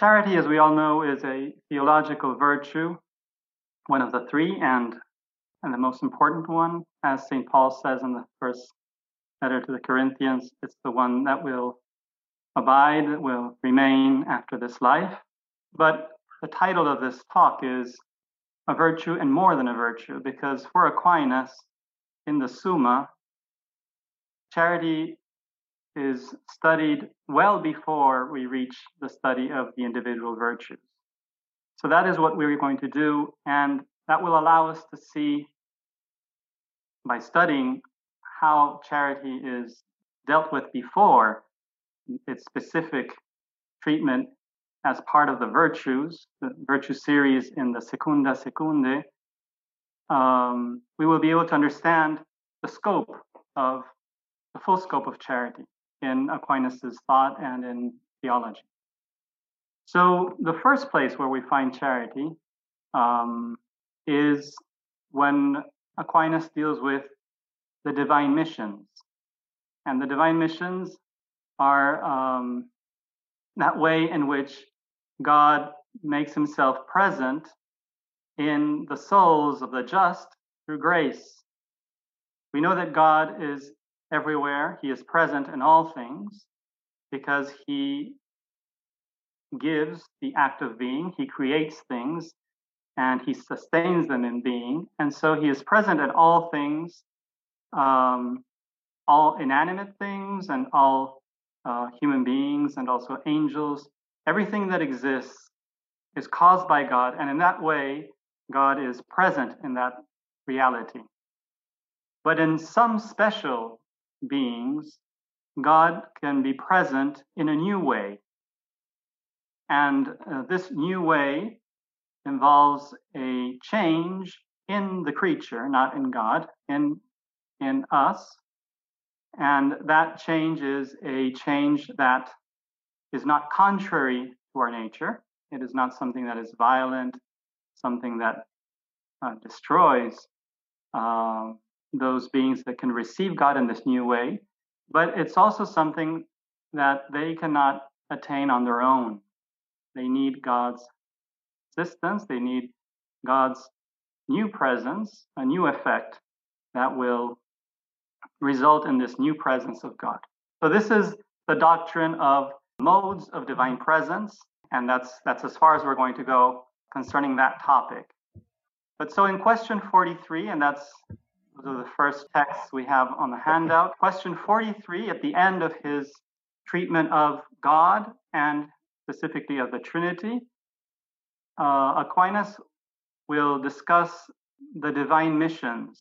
charity, as we all know, is a theological virtue, one of the three, and and the most important one, as St. Paul says in the first letter to the Corinthians, it's the one that will abide, that will remain after this life. But the title of this talk is A Virtue and More Than a Virtue, because for Aquinas, in the Summa, charity is studied well before we reach the study of the individual virtues. So that is what we're going to do, and that will allow us to see by studying how charity is dealt with before its specific treatment as part of the virtues, the virtue series in the Secunda Secundae, um, we will be able to understand the scope of the full scope of charity in Aquinas's thought and in theology. So the first place where we find charity um, is when Aquinas deals with the divine missions. And the divine missions are um, that way in which God makes himself present in the souls of the just through grace. We know that God is everywhere, He is present in all things because He gives the act of being, He creates things, and He sustains them in being. And so He is present in all things, um, all inanimate things, and all uh, human beings, and also angels. Everything that exists is caused by God, and in that way, God is present in that reality. But in some special beings, God can be present in a new way. And uh, this new way involves a change in the creature, not in God, in, in us. And that change is a change that is not contrary to our nature. It is not something that is violent, something that uh, destroys uh, those beings that can receive God in this new way, but it's also something that they cannot attain on their own. They need God's assistance, they need God's new presence, a new effect that will result in this new presence of God. So this is the doctrine of modes of divine presence, and that's that's as far as we're going to go concerning that topic. But so in question 43, and that's those are the first texts we have on the handout. Question 43 at the end of his treatment of God and specifically of the Trinity, uh, Aquinas will discuss the divine missions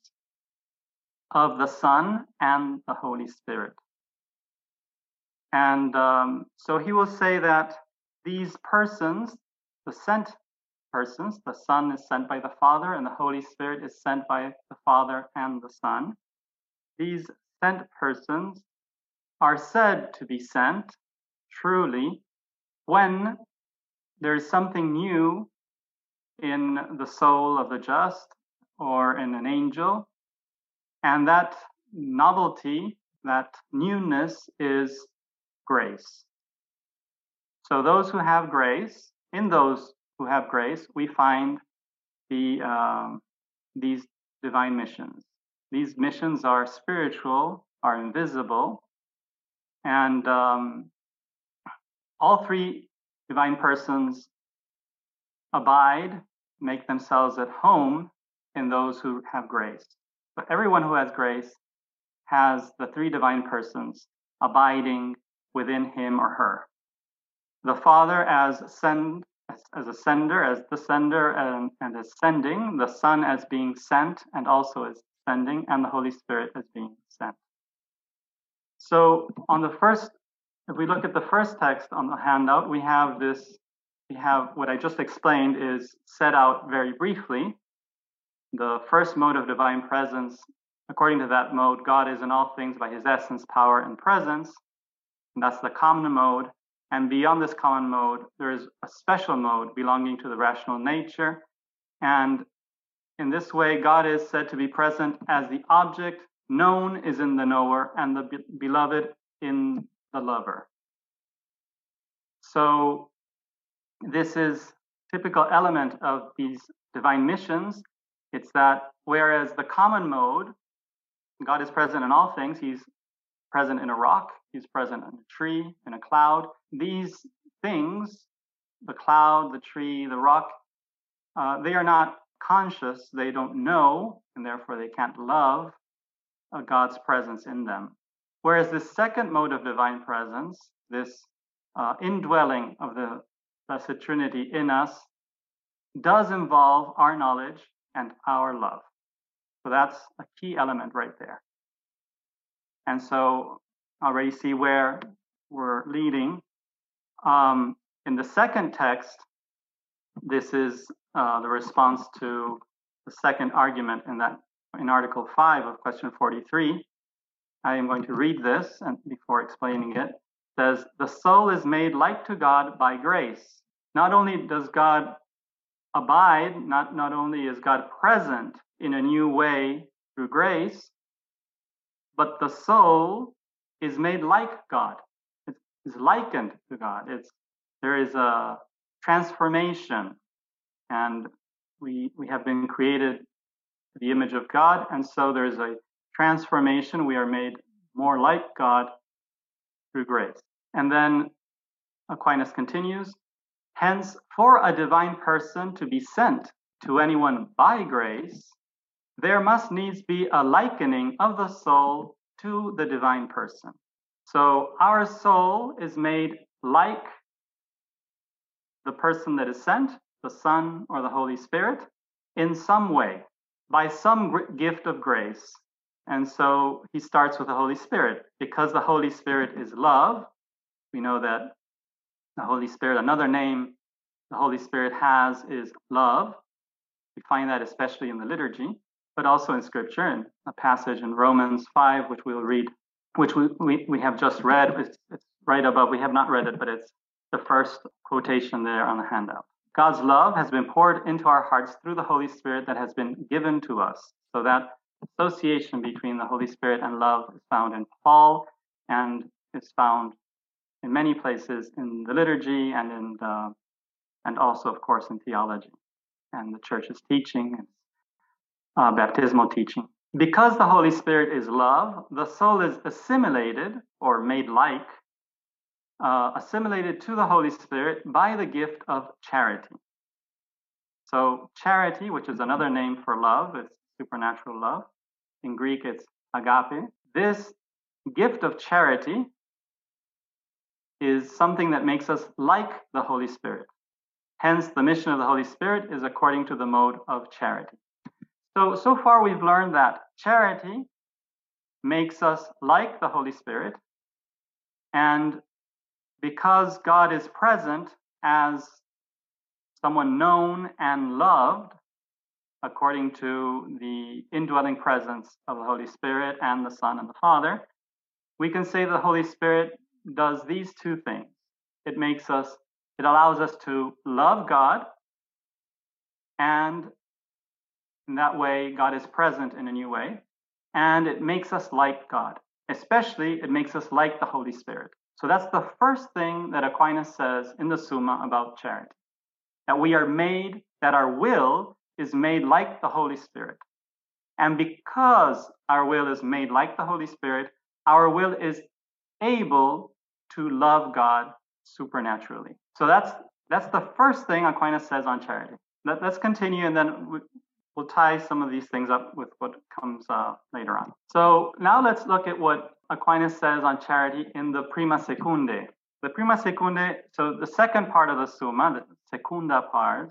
of the Son and the Holy Spirit. And um, so he will say that these persons, the sent persons. The Son is sent by the Father, and the Holy Spirit is sent by the Father and the Son. These sent persons are said to be sent truly when there is something new in the soul of the just or in an angel, and that novelty, that newness is grace. So those who have grace, in those who have grace, we find the um, these divine missions. These missions are spiritual, are invisible, and um, all three divine persons abide, make themselves at home in those who have grace. But everyone who has grace has the three divine persons abiding within him or her. The Father as send, as a sender, as the sender and, and as sending, the Son as being sent and also as sending, and the Holy Spirit as being sent. So on the first, if we look at the first text on the handout, we have this, we have what I just explained is set out very briefly. The first mode of divine presence, according to that mode, God is in all things by his essence, power, and presence. And that's the common mode. And beyond this common mode, there is a special mode belonging to the rational nature. And in this way, God is said to be present as the object known is in the knower and the be- beloved in the lover. So this is typical element of these divine missions. It's that whereas the common mode, God is present in all things, He's present in a rock, He's present in a tree, in a cloud. These things, the cloud, the tree, the rock, uh, they are not conscious, they don't know, and therefore they can't love uh, God's presence in them. Whereas the second mode of divine presence, this uh, indwelling of the Blessed Trinity in us, does involve our knowledge and our love. So that's a key element right there. And so already see where we're leading. Um, in the second text, this is uh, the response to the second argument in that in Article 5 of question 43. I am going to read this and before explaining it. it says the soul is made like to God by grace. Not only does God abide, not, not only is God present in a new way through grace, but the soul is made like God. It's likened to God. It's there is a transformation, and we we have been created the image of God, and so there is a transformation. We are made more like God through grace. And then Aquinas continues. Hence, for a divine person to be sent to anyone by grace, there must needs be a likening of the soul to the divine person. So our soul is made like the person that is sent, the Son or the Holy Spirit, in some way, by some gift of grace. And so he starts with the Holy Spirit. Because the Holy Spirit is love, we know that the Holy Spirit, another name the Holy Spirit has is love. We find that especially in the liturgy, but also in Scripture, in a passage in Romans 5, which we'll read which we, we, we have just read. It's, it's right above. We have not read it, but it's the first quotation there on the handout. God's love has been poured into our hearts through the Holy Spirit that has been given to us. So that association between the Holy Spirit and love is found in Paul and is found in many places in the liturgy and in the, and also, of course, in theology and the church's teaching, uh, baptismal teaching. Because the Holy Spirit is love, the soul is assimilated or made like, uh, assimilated to the Holy Spirit by the gift of charity. So, charity, which is another name for love, it's supernatural love. In Greek, it's agape. This gift of charity is something that makes us like the Holy Spirit. Hence, the mission of the Holy Spirit is according to the mode of charity. So, so far we've learned that charity makes us like the Holy Spirit. And because God is present as someone known and loved, according to the indwelling presence of the Holy Spirit and the Son and the Father, we can say the Holy Spirit does these two things. It makes us, it allows us to love God and in that way, God is present in a new way, and it makes us like God. Especially, it makes us like the Holy Spirit. So that's the first thing that Aquinas says in the Summa about charity that we are made, that our will is made like the Holy Spirit. And because our will is made like the Holy Spirit, our will is able to love God supernaturally. So that's that's the first thing Aquinas says on charity. Let, us continue, and then we'll tie some of these things up with what comes uh, later on. So now let's look at what Aquinas says on charity in the Prima Secundae. The Prima Secundae, so the second part of the Summa, the Secunda pars,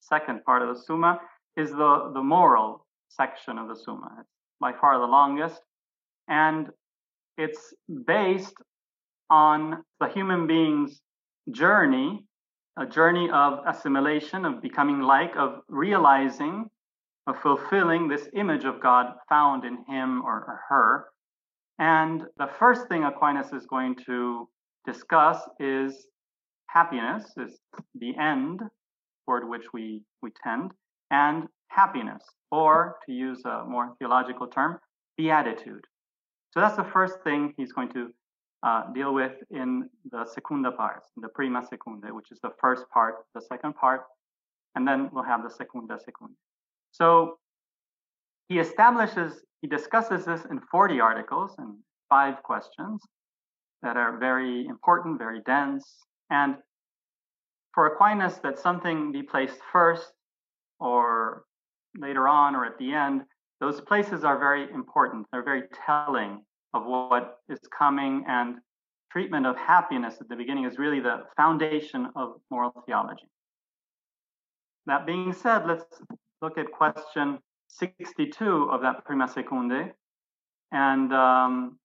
second part of the Summa, is the, the moral section of the Summa. It's by far the longest, and it's based on the human being's journey a journey of assimilation, of becoming like, of realizing, of fulfilling this image of God found in him or, her. And the first thing Aquinas is going to discuss is happiness, is the end toward which we, we tend, and happiness, or to use a more theological term, beatitude. So that's the first thing he's going to uh, deal with in the secunda part, the prima secunda, which is the first part, the second part, and then we'll have the secunda secunda. So he establishes, he discusses this in 40 articles and five questions that are very important, very dense. And for Aquinas, that something be placed first or later on or at the end, those places are very important. They're very telling of what is coming, and treatment of happiness at the beginning is really the foundation of moral theology. That being said, let's look at question 62 of that Prima Secundae. And um,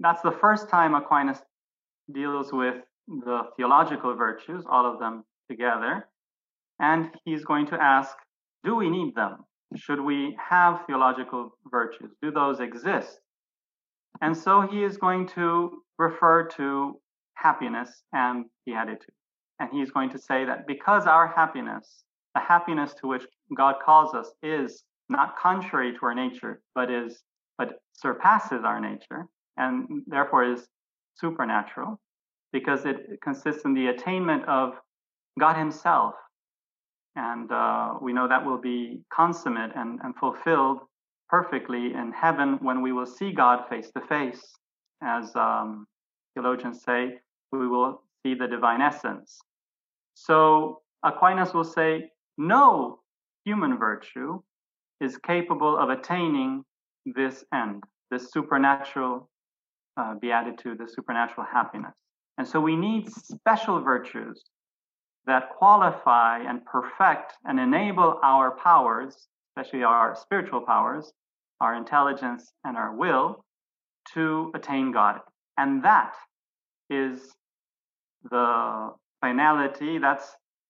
that's the first time Aquinas deals with the theological virtues, all of them together. And he's going to ask, do we need them? Should we have theological virtues? Do those exist? And so he is going to refer to happiness and beatitude. And he's going to say that because our happiness, the happiness to which God calls us, is not contrary to our nature, but is but surpasses our nature, and therefore is supernatural, because it consists in the attainment of God Himself. And uh, we know that will be consummate and, and fulfilled perfectly in heaven when we will see God face to face. As um, theologians say, we will see the divine essence. So Aquinas will say, no human virtue is capable of attaining this end, this supernatural uh, beatitude, this supernatural happiness. And so we need special virtues that qualify and perfect and enable our powers, especially our spiritual powers, our intelligence, and our will to attain God. And that is the finality, that's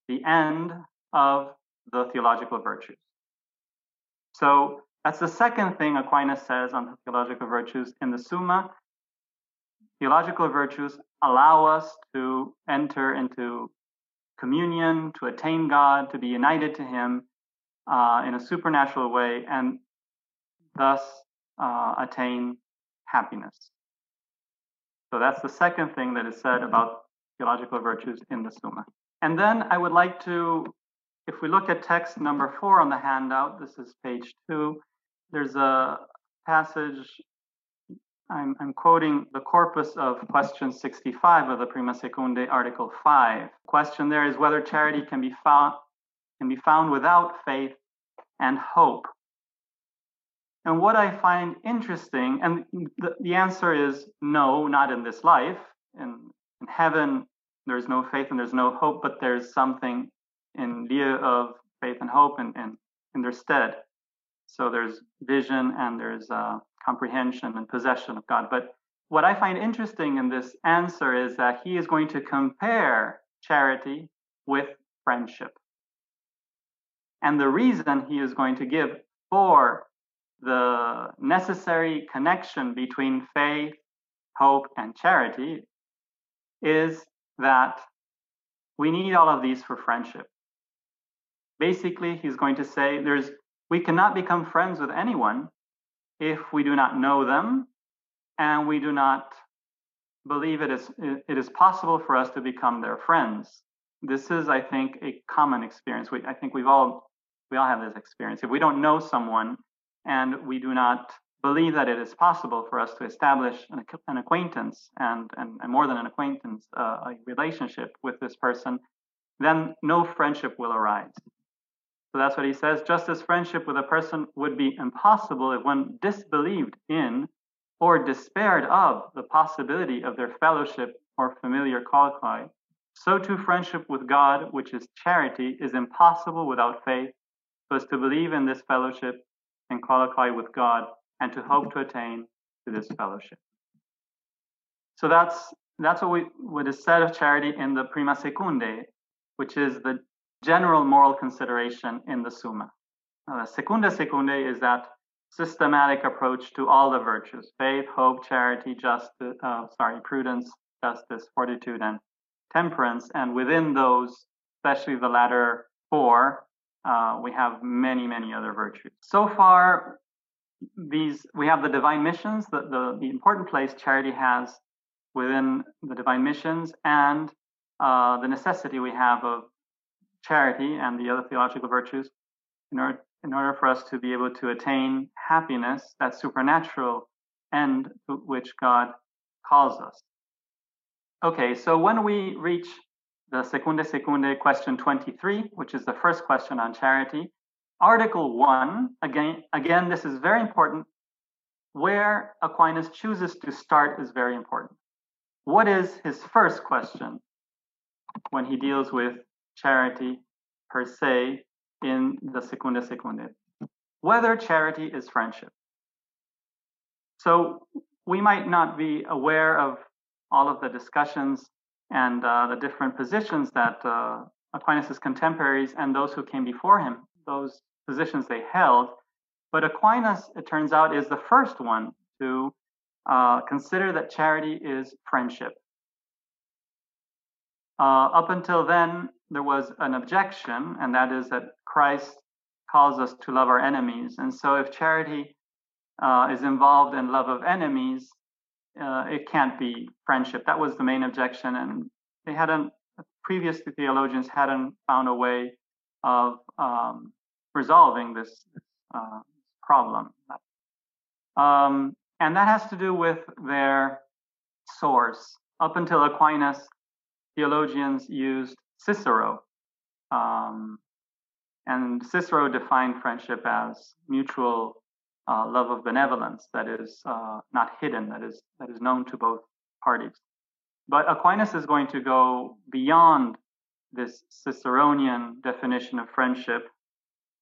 the end of the theological virtues. So that's the second thing Aquinas says on theological virtues in the Summa. Theological virtues allow us to enter into communion, to attain God, to be united to Him uh, in a supernatural way, and thus uh, attain happiness. So that's the second thing that is said about theological virtues in the Summa. And then I would like to, if we look at text number four on the handout, this is page two, there's a passage I'm, I'm, quoting the corpus of question 65 of the Prima Secundae, Article 5. Question there is whether charity can be found can be found without faith and hope. And what I find interesting, and the, the answer is no, not in this life. In, in heaven, there's no faith and there's no hope, but there's something in lieu of faith and hope and in, their stead. So there's vision and there's uh, comprehension and possession of God. But what I find interesting in this answer is that he is going to compare charity with friendship. And the reason he is going to give for the necessary connection between faith, hope, and charity is that we need all of these for friendship. Basically, he's going to say there's we cannot become friends with anyone if we do not know them and we do not believe it is it is possible for us to become their friends. This is, I think, a common experience. We, I think we've all we all have this experience. If we don't know someone and we do not believe that it is possible for us to establish an, an acquaintance and, and, and, more than an acquaintance, uh, a relationship with this person, then no friendship will arise. So that's what he says. Just as friendship with a person would be impossible if one disbelieved in or despaired of the possibility of their fellowship or familiar colloquy, so too friendship with God, which is charity, is impossible without faith. So as to believe in this fellowship and colloquy with God and to hope to attain to this fellowship. So that's that's what we what is said of charity in the Prima Secundae, which is the general moral consideration in the Summa. Uh, secunda Secundae is that systematic approach to all the virtues: faith, hope, charity, justice, uh, sorry, prudence, justice, fortitude, and temperance. And within those, especially the latter four, uh, we have many, many other virtues. So far, these we have the divine missions, the, the, the important place charity has within the divine missions, and uh, the necessity we have of charity and the other theological virtues in order in order for us to be able to attain happiness, that supernatural end which God calls us. Okay, so when we reach the Secunde Secunde question 23, which is the first question on charity, Article 1, again, again, this is very important. Where Aquinas chooses to start is very important. What is his first question when he deals with charity per se in the Secunde Secunde? Whether charity is friendship. So we might not be aware of all of the discussions and uh, the different positions that uh, Aquinas' contemporaries and those who came before him, those positions they held. But Aquinas, it turns out, is the first one to uh, consider that charity is friendship. Uh, up until then, there was an objection, and that is that Christ calls us to love our enemies. And so, if charity uh, is involved in love of enemies, uh, it can't be friendship. That was the main objection, and they hadn't. Previous theologians hadn't found a way of um, resolving this, uh, problem. Um, and that has to do with their source. Up until Aquinas, theologians used Cicero. Um, and Cicero defined friendship as mutual uh, love of benevolence that is uh, not hidden, that is that is known to both parties. But Aquinas is going to go beyond this Ciceronian definition of friendship,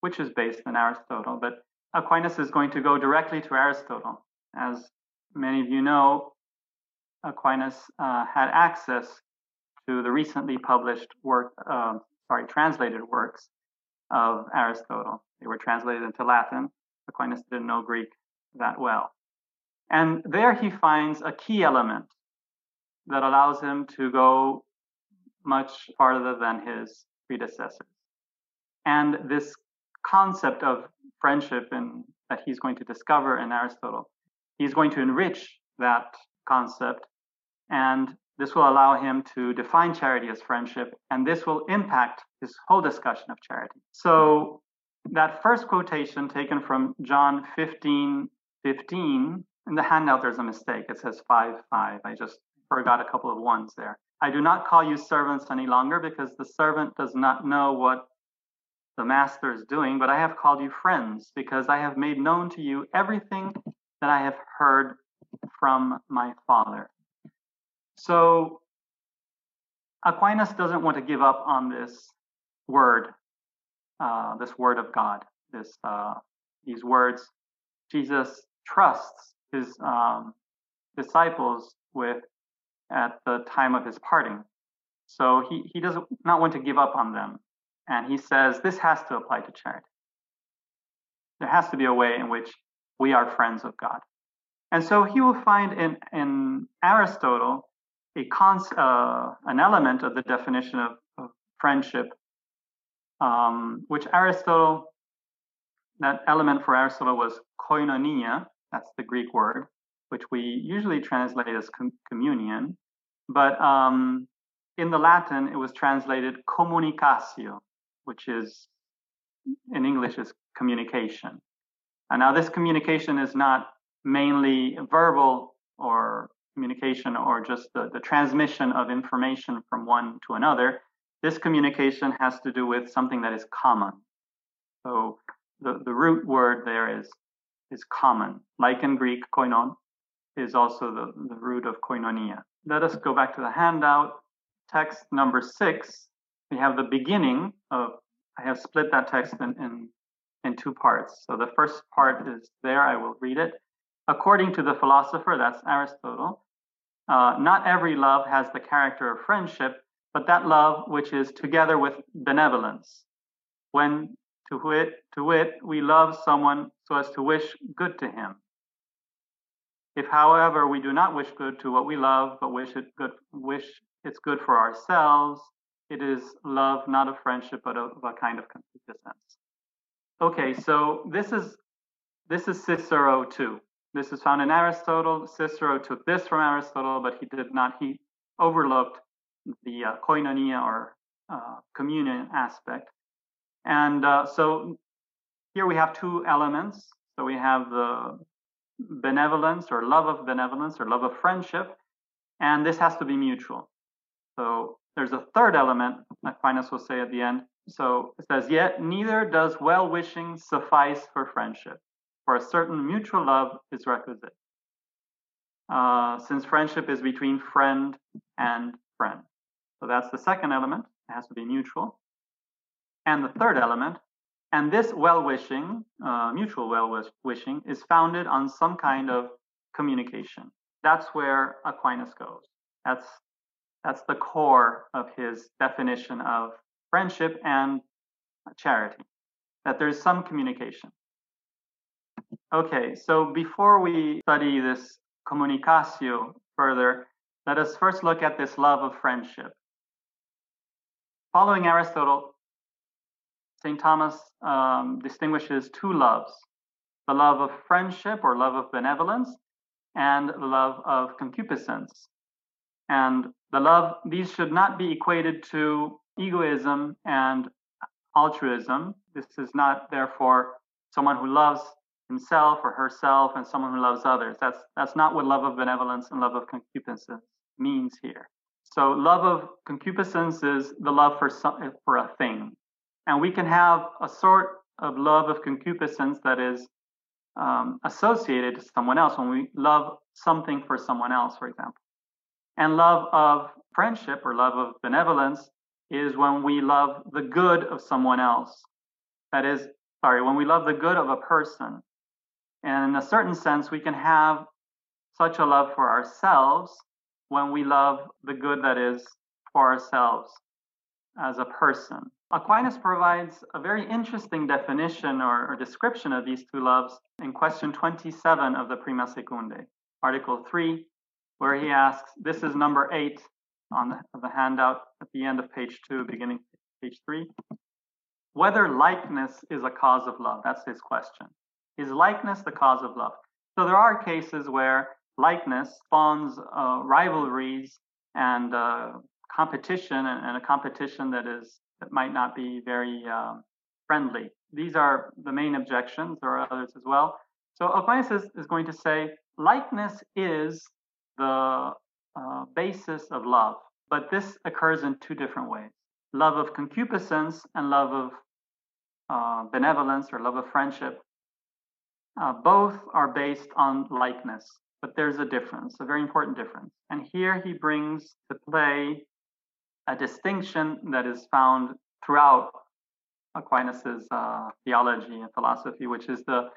which is based in Aristotle. But Aquinas is going to go directly to Aristotle. As many of you know, Aquinas uh, had access to the recently published work, uh, sorry, translated works of Aristotle. They were translated into Latin. Aquinas didn't know Greek that well. And there he finds a key element that allows him to go much farther than his predecessors. And this concept of friendship that he's going to discover in Aristotle, he's going to enrich that concept. And this will allow him to define charity as friendship. And this will impact his whole discussion of charity. So that first quotation taken from John 15, 15, in the handout there's a mistake. It says 5, 5. I just forgot a couple of ones there. I do not call you servants any longer because the servant does not know what the master is doing, but I have called you friends because I have made known to you everything that I have heard from my Father. So Aquinas doesn't want to give up on this word uh, this word of God, this uh, these words Jesus trusts his um, disciples with at the time of his parting. So he, he does not want to give up on them. And he says this has to apply to charity. There has to be a way in which we are friends of God. And so he will find in, in Aristotle a cons- uh, an element of the definition of, of friendship um, which Aristotle, that element for Aristotle was koinonia, that's the Greek word, which we usually translate as com- communion. But um, in the Latin, it was translated communicatio, which is in English is communication. And now this communication is not mainly verbal or communication or just the, the transmission of information from one to another. This communication has to do with something that is common. So the, the root word there is, is common. Like in Greek, koinon is also the, the root of koinonia. Let us go back to the handout. Text number six, we have the beginning of, I have split that text in, in, in two parts. So the first part is there, I will read it. According to the philosopher, that's Aristotle, uh, not every love has the character of friendship, but that love which is together with benevolence. When to wit, to wit, we love someone so as to wish good to him. If, however, we do not wish good to what we love, but wish it good, wish it's good for ourselves, it is love not of friendship, but of a kind of concupiscence. Okay, so this is This is Cicero too. This is found in Aristotle. Cicero took this from Aristotle, but he did not. He overlooked the uh, koinonia or uh, communion aspect. And uh, so here we have two elements. So we have the benevolence or love of benevolence or love of friendship, and this has to be mutual. So there's a third element, Aquinas will say at the end. So it says, Yet neither does well wishing suffice for friendship, for a certain mutual love is requisite. Uh, since friendship is between friend and friend. So that's the second element, it has to be mutual. And the third element, and this well wishing, uh, mutual well wishing, is founded on some kind of communication. That's where Aquinas goes. That's that's the core of his definition of friendship and charity, that there's some communication. Okay, so before we study this communicatio further, let us first look at this love of friendship. Following Aristotle, St. Thomas um, distinguishes two loves the love of friendship or love of benevolence, and the love of concupiscence. And the love, these should not be equated to egoism and altruism. This is not, therefore, someone who loves himself or herself and someone who loves others. That's that's not what love of benevolence and love of concupiscence means here. So love of concupiscence is the love for some, for a thing, and we can have a sort of love of concupiscence that is um, associated to someone else when we love something for someone else, for example. And love of friendship or love of benevolence is when we love the good of someone else. That is, sorry, when we love the good of a person. And in a certain sense, we can have such a love for ourselves when we love the good that is for ourselves as a person. Aquinas provides a very interesting definition or, or, description of these two loves in question 27 of the Prima Secundae, Article 3, where he asks this is number 8 on the, the handout at the end of page 2, beginning page 3. Whether likeness is a cause of love. That's his question. Is likeness the cause of love? So there are cases where likeness spawns uh, rivalries and uh, competition, and, and, a competition that is that might not be very um, friendly. These are the main objections. There are others as well. So Aquinas is, is going to say likeness is the uh, basis of love, but this occurs in two different ways: love of concupiscence and love of uh, benevolence or love of friendship. Uh, both are based on likeness, but there's a difference, a very important difference. And here he brings to play a distinction that is found throughout Aquinas's uh, theology and philosophy, which is the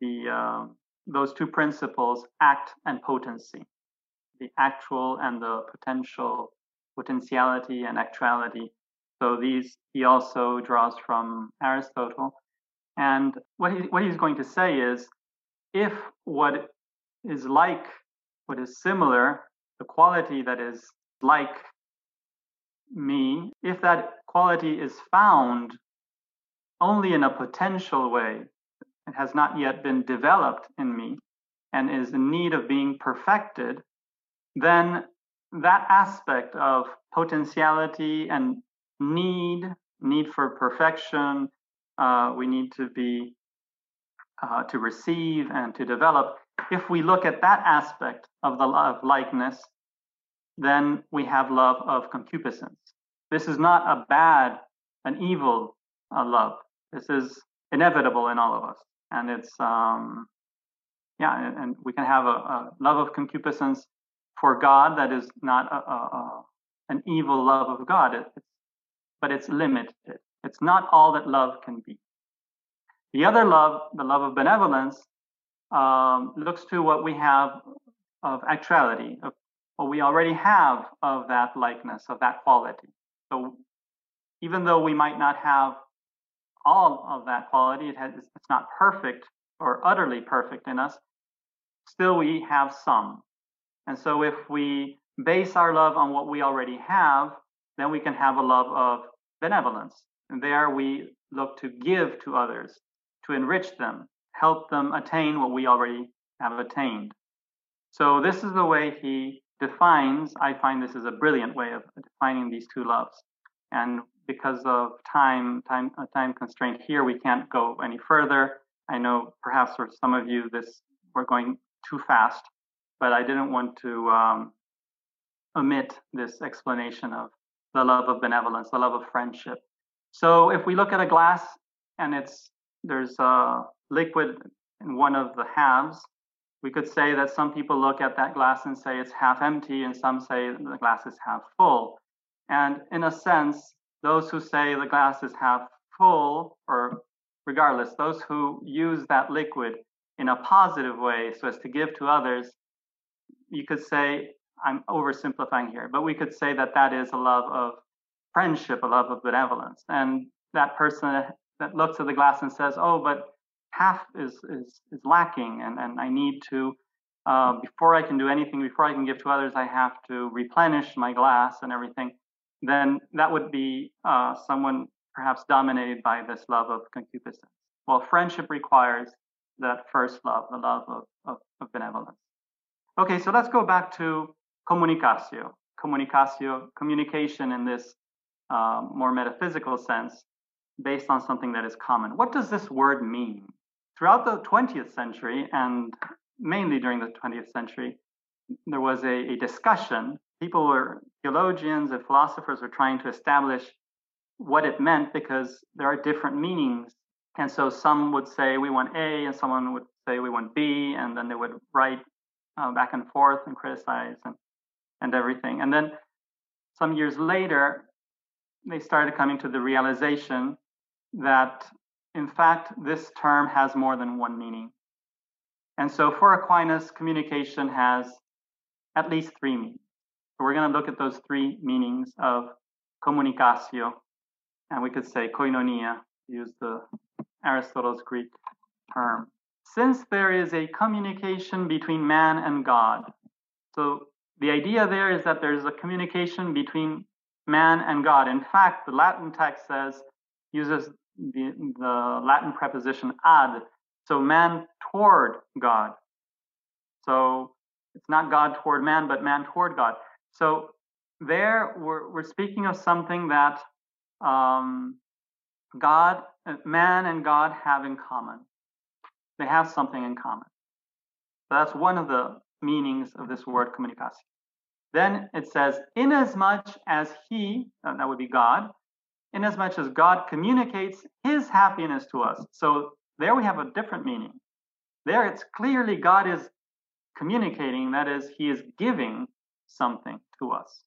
the uh, those two principles, act and potency, the actual and the potential, potentiality and actuality. So these he also draws from Aristotle, and what he what he's going to say is, if what is like, what is similar, the quality that is like me, if that quality is found only in a potential way, it has not yet been developed in me and is in need of being perfected, then that aspect of potentiality and need, need for perfection, uh, we need to be uh, to receive and to develop. If we look at that aspect of the love of likeness, then we have love of concupiscence. This is not a bad, an evil uh, love. This is inevitable in all of us, and it's um, yeah, and, and we can have a, a, love of concupiscence for God that is not a, a, an evil love of God, it, but it's limited. It's not all that love can be. The other love, the love of benevolence, um, looks to what we have of actuality, of what we already have of that likeness, of that quality. So even though we might not have all of that quality, it has, it's not perfect or utterly perfect in us, still we have some. And so if we base our love on what we already have, then we can have a love of benevolence. And there we look to give to others, to enrich them, help them attain what we already have attained. So this is the way he defines. I find this is a brilliant way of defining these two loves. And because of time, time, uh, time constraint here, we can't go any further. I know perhaps for some of you, this we're going too fast, but I didn't want to um, omit this explanation of the love of benevolence, the love of friendship. So if we look at a glass and it's there's a liquid in one of the halves, we could say that some people look at that glass and say it's half empty, and some say the glass is half full. And in a sense, those who say the glass is half full, or regardless, those who use that liquid in a positive way so as to give to others, you could say, I'm oversimplifying here, but we could say that that is a love of friendship, a love of benevolence. And that person that looks at the glass and says, Oh, but half is, is, is lacking, and, and I need to, uh, before I can do anything, before I can give to others, I have to replenish my glass and everything then that would be uh, someone perhaps dominated by this love of concupiscence. Well, friendship requires that first love, the love of, of, of benevolence. Okay, so let's go back to communicatio. Communicatio, communication in this um, more metaphysical sense, based on something that is common. What does this word mean? Throughout the 20th century, and mainly during the 20th century, there was a, a discussion people were theologians and philosophers were trying to establish what it meant because there are different meanings. And so some would say we want A, and someone would say we want B, and then they would write uh, back and forth and criticize and, and everything. And then some years later, they started coming to the realization that, in fact, this term has more than one meaning. And so for Aquinas, communication has at least three meanings. So we're going to look at those three meanings of communicatio, and we could say koinonia, use the Aristotle's Greek term. Since there is a communication between man and God, so the idea there is that there's a communication between man and God. In fact, the Latin text says, uses the, the Latin preposition ad, so man toward God. So it's not God toward man, but man toward God. So there we're, we're speaking of something that um, God, man and God have in common. They have something in common. So that's one of the meanings of this word communication. Then it says, inasmuch as he, that would be God, inasmuch as God communicates his happiness to us. So there we have a different meaning. There it's clearly God is communicating, that is, he is giving something to us.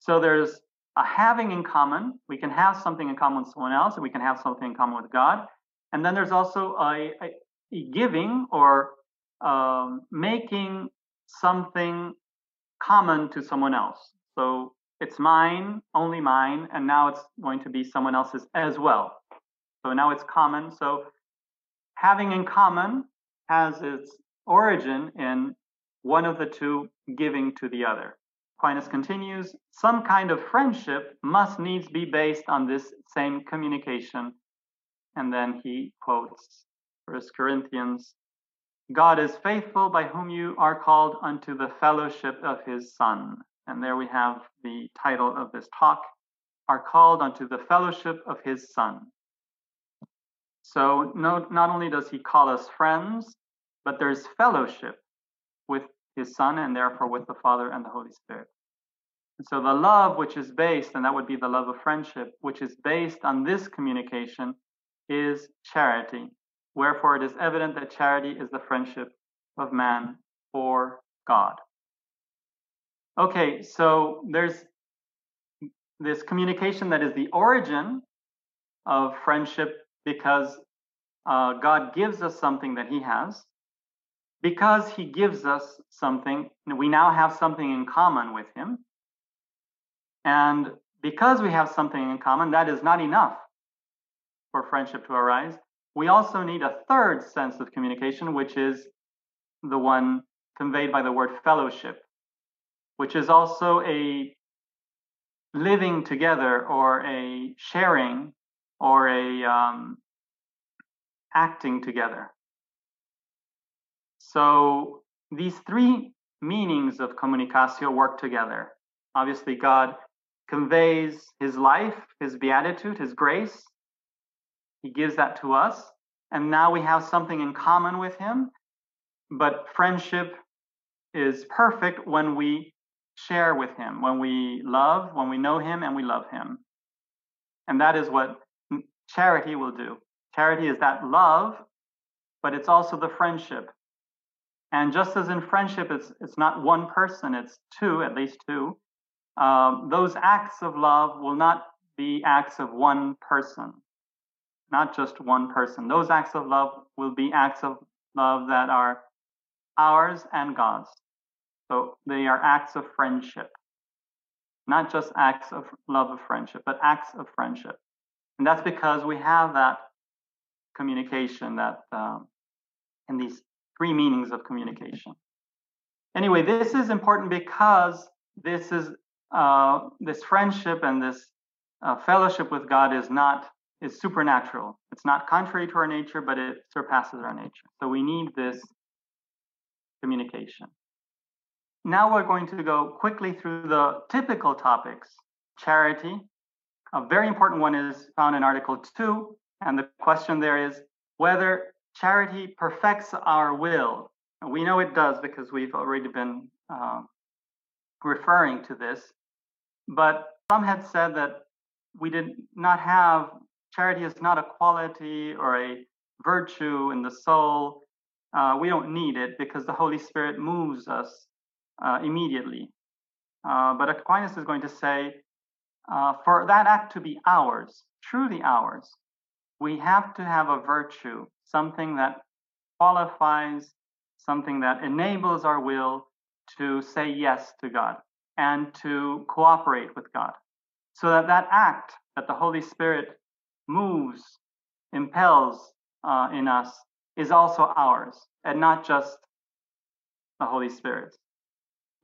So there's a having in common. We can have something in common with someone else, and we can have something in common with God. And then there's also a, a, a giving or um, making something common to someone else. So it's mine, only mine, and now it's going to be someone else's as well. So now it's common. So having in common has its origin in one of the two giving to the other. Aquinas continues, some kind of friendship must needs be based on this same communication. And then he quotes 1 Corinthians, God is faithful by whom you are called unto the fellowship of his Son. And there we have the title of this talk, are called unto the fellowship of his Son. So no, not only does he call us friends, but there's fellowship with his Son, and therefore with the Father and the Holy Spirit. And so the love which is based, and that would be the love of friendship, which is based on this communication, is charity. Wherefore it is evident that charity is the friendship of man for God. Okay, so there's this communication that is the origin of friendship because uh, God gives us something that He has because he gives us something, we now have something in common with him. And because we have something in common, that is not enough for friendship to arise. We also need a third sense of communication, which is the one conveyed by the word fellowship, which is also a living together or a sharing or a um, acting together. So these three meanings of communicatio work together. Obviously, God conveys his life, his beatitude, his grace. He gives that to us. And now we have something in common with him. But friendship is perfect when we share with him, when we love, when we know him and we love him. And that is what charity will do. Charity is that love, but it's also the friendship. And just as in friendship, it's, it's not one person, it's two, at least two. Um, those acts of love will not be acts of one person, not just one person. Those acts of love will be acts of love that are ours and God's. So they are acts of friendship, not just acts of love of friendship, but acts of friendship. And that's because we have that communication that um, in these three meanings of communication. Anyway, this is important because this is uh, this friendship and this uh, fellowship with God is not is supernatural. It's not contrary to our nature, but it surpasses our nature. So we need this communication. Now we're going to go quickly through the typical topics. Charity, a very important one is found in Article 2, and the question there is whether charity perfects our will. And we know it does because we've already been uh, referring to this. But some had said that we did not have charity is not a quality or a virtue in the soul. Uh, we don't need it because the Holy Spirit moves us uh, immediately. Uh, but Aquinas is going to say, uh, for that act to be ours, truly ours, we have to have a virtue, something that qualifies, something that enables our will to say yes to God and to cooperate with God. So that that act that the Holy Spirit moves, impels uh, in us is also ours and not just the Holy Spirit's.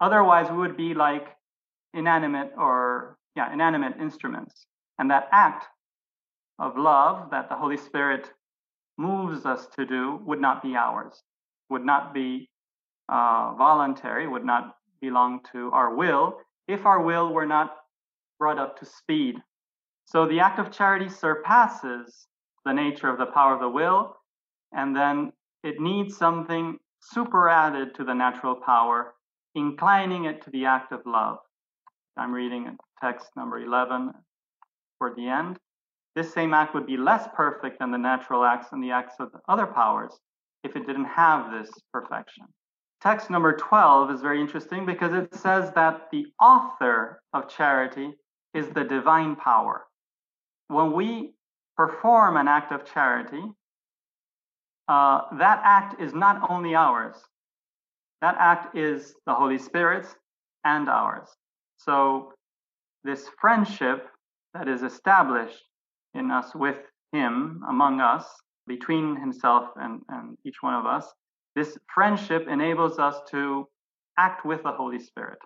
Otherwise, we would be like inanimate or, yeah, inanimate instruments. And that act of love that the Holy Spirit moves us to do would not be ours, would not be uh, voluntary, would not belong to our will if our will were not brought up to speed. So the act of charity surpasses the nature of the power of the will, and then it needs something superadded to the natural power, inclining it to the act of love. I'm reading text number 11 for the end. This same act would be less perfect than the natural acts and the acts of the other powers if it didn't have this perfection. Text number 12 is very interesting because it says that the author of charity is the divine power. When we perform an act of charity, uh, that act is not only ours, that act is the Holy Spirit's and ours. So, this friendship that is established in us with him among us between himself and, and each one of us this friendship enables us to act with the holy spirit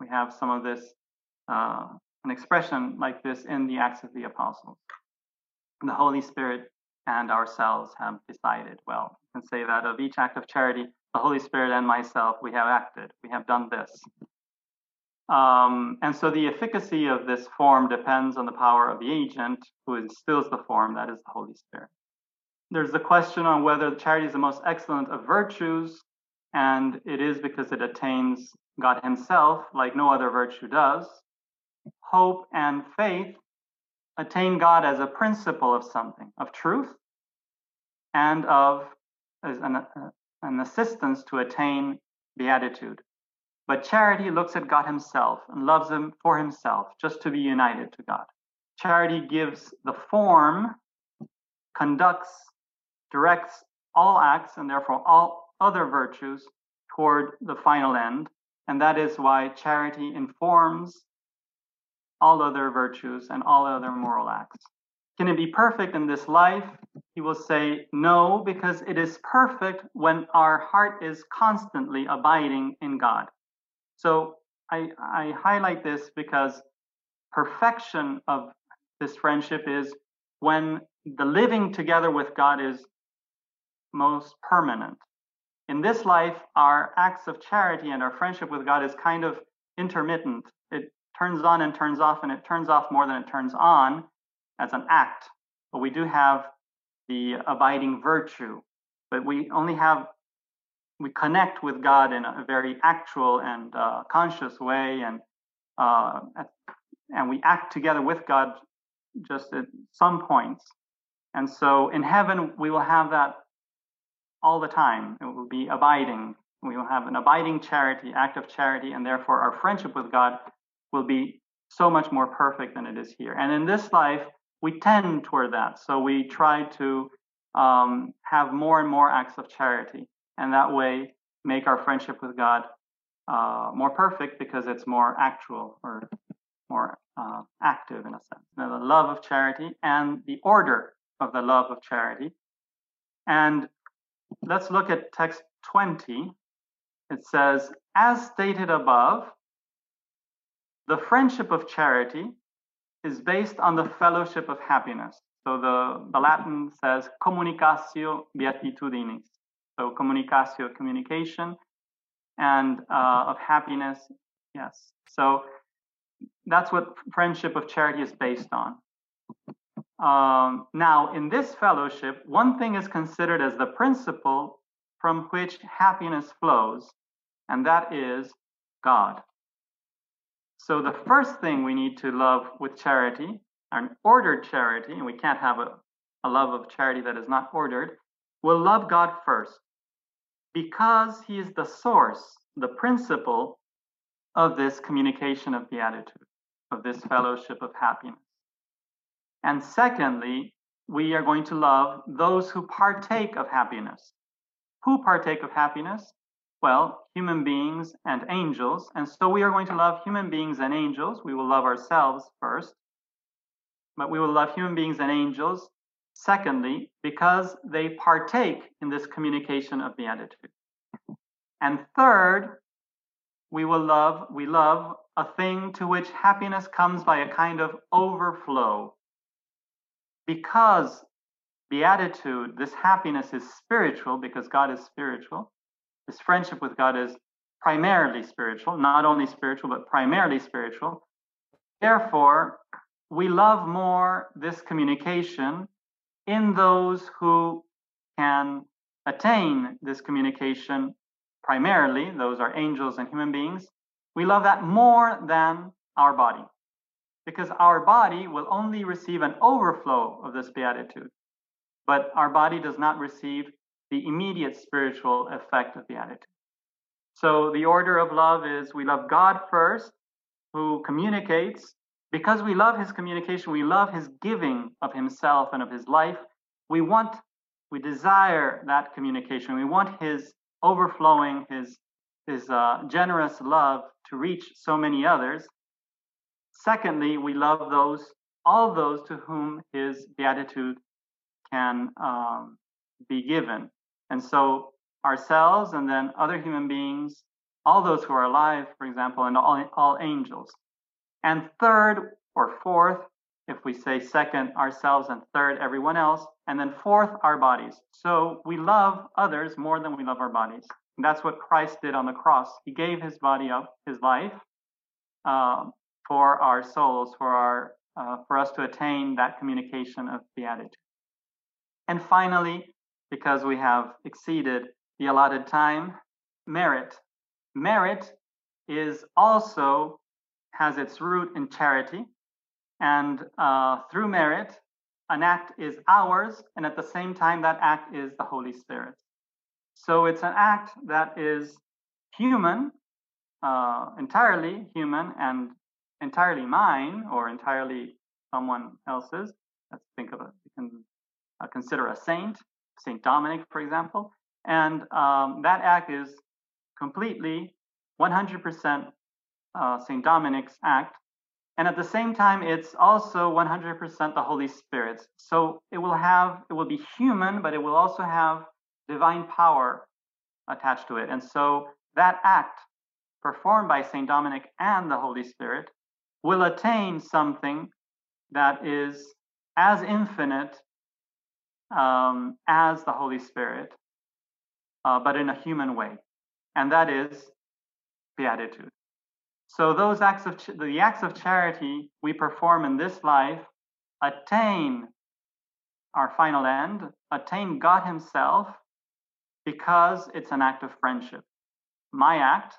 we have some of this uh, an expression like this in the acts of the apostles the holy spirit and ourselves have decided well you can say that of each act of charity the holy spirit and myself we have acted we have done this um, and so the efficacy of this form depends on the power of the agent who instills the form, that is the Holy Spirit. There's the question on whether charity is the most excellent of virtues, and it is because it attains God Himself like no other virtue does. Hope and faith attain God as a principle of something, of truth, and of as an, uh, an assistance to attain beatitude. But charity looks at God Himself and loves Him for Himself, just to be united to God. Charity gives the form, conducts, directs all acts, and therefore all other virtues toward the final end. And that is why charity informs all other virtues and all other moral acts. Can it be perfect in this life? He will say no, because it is perfect when our heart is constantly abiding in God. So I, I highlight this because perfection of this friendship is when the living together with God is most permanent. in this life, our acts of charity and our friendship with God is kind of intermittent. It turns on and turns off, and it turns off more than it turns on as an act. But we do have the abiding virtue. But we only have, we connect with God in a very actual and uh, conscious way, and uh, and we act together with God just at some points. And so in heaven, we will have that all the time. It will be abiding. We will have an abiding charity, act of charity, and therefore our friendship with God will be so much more perfect than it is here. And in this life, we tend toward that. So we try to um, have more and more acts of charity, and that way make our friendship with God uh, more perfect because it's more actual or more uh, active in a sense. Now, the love of charity and the order of the love of charity. And let's look at text 20. It says, as stated above, the friendship of charity is based on the fellowship of happiness. So the, the Latin says communicatio beatitudinis. So communicatio, communication, and uh, of happiness, yes. So that's what friendship of charity is based on. Um, now, in this fellowship, one thing is considered as the principle from which happiness flows, and that is God. So, the first thing we need to love with charity, an ordered charity, and we can't have a, a love of charity that is not ordered, we'll love God first because He is the source, the principle of this communication of beatitude, of this fellowship of happiness. And secondly, we are going to love those who partake of happiness. Who partake of happiness? Well, human beings and angels. And so we are going to love human beings and angels. We will love ourselves first, but we will love human beings and angels secondly because they partake in this communication of beatitude. And third, we will love, we love a thing to which happiness comes by a kind of overflow because beatitude, this happiness is spiritual because God is spiritual. This friendship with God is primarily spiritual, not only spiritual, but primarily spiritual. Therefore, we love more this communication in those who can attain this communication primarily, those are angels and human beings. We love that more than our body because our body will only receive an overflow of this beatitude, but our body does not receive the immediate spiritual effect of beatitude. So the order of love is we love God first, who communicates. Because we love his communication, we love his giving of himself and of his life. We want, we desire that communication. We want his overflowing, his, his uh, generous love to reach so many others. Secondly, we love those, all those to whom his beatitude can um, be given. And so ourselves and then other human beings, all those who are alive, for example, and all, all angels. And third or fourth, if we say second, ourselves, and third, everyone else, and then fourth, our bodies. So we love others more than we love our bodies. And that's what Christ did on the cross. He gave his body up, his life, uh, for our souls, for our uh, for us to attain that communication of beatitude. And finally, because we have exceeded the allotted time, merit. Merit is also has its root in charity, and uh, through merit, an act is ours, and at the same time, that act is the Holy Spirit. So it's an act that is human, uh, entirely human, and entirely mine or entirely someone else's. Let's think of it. We can uh, consider a saint, Saint Dominic, for example, and um, that act is completely 100% uh, Saint Dominic's act, and at the same time, it's also 100% the Holy Spirit. So it will have, it will be human, but it will also have divine power attached to it. And so that act performed by Saint Dominic and the Holy Spirit will attain something that is as infinite um, as the Holy Spirit. uh, but in a human way, and that is beatitude. So those acts of ch- the acts of charity we perform in this life attain our final end, attain God Himself, because it's an act of friendship. My act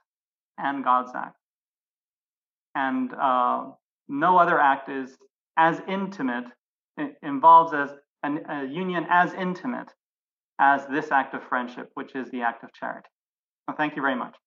and God's act. And uh, no other act is as intimate, involves as an, a union as intimate as this act of friendship, which is the act of charity. Well, thank you very much.